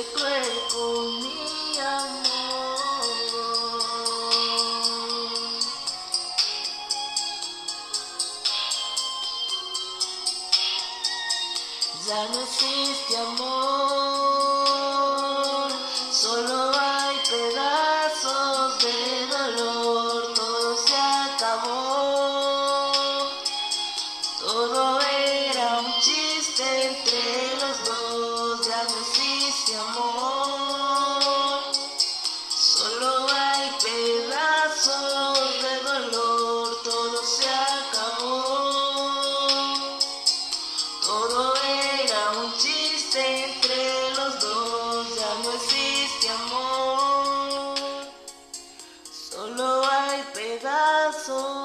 Ya no existe amor, solo hay pedazos de dolor, todo se acabó. solo hay pedazos.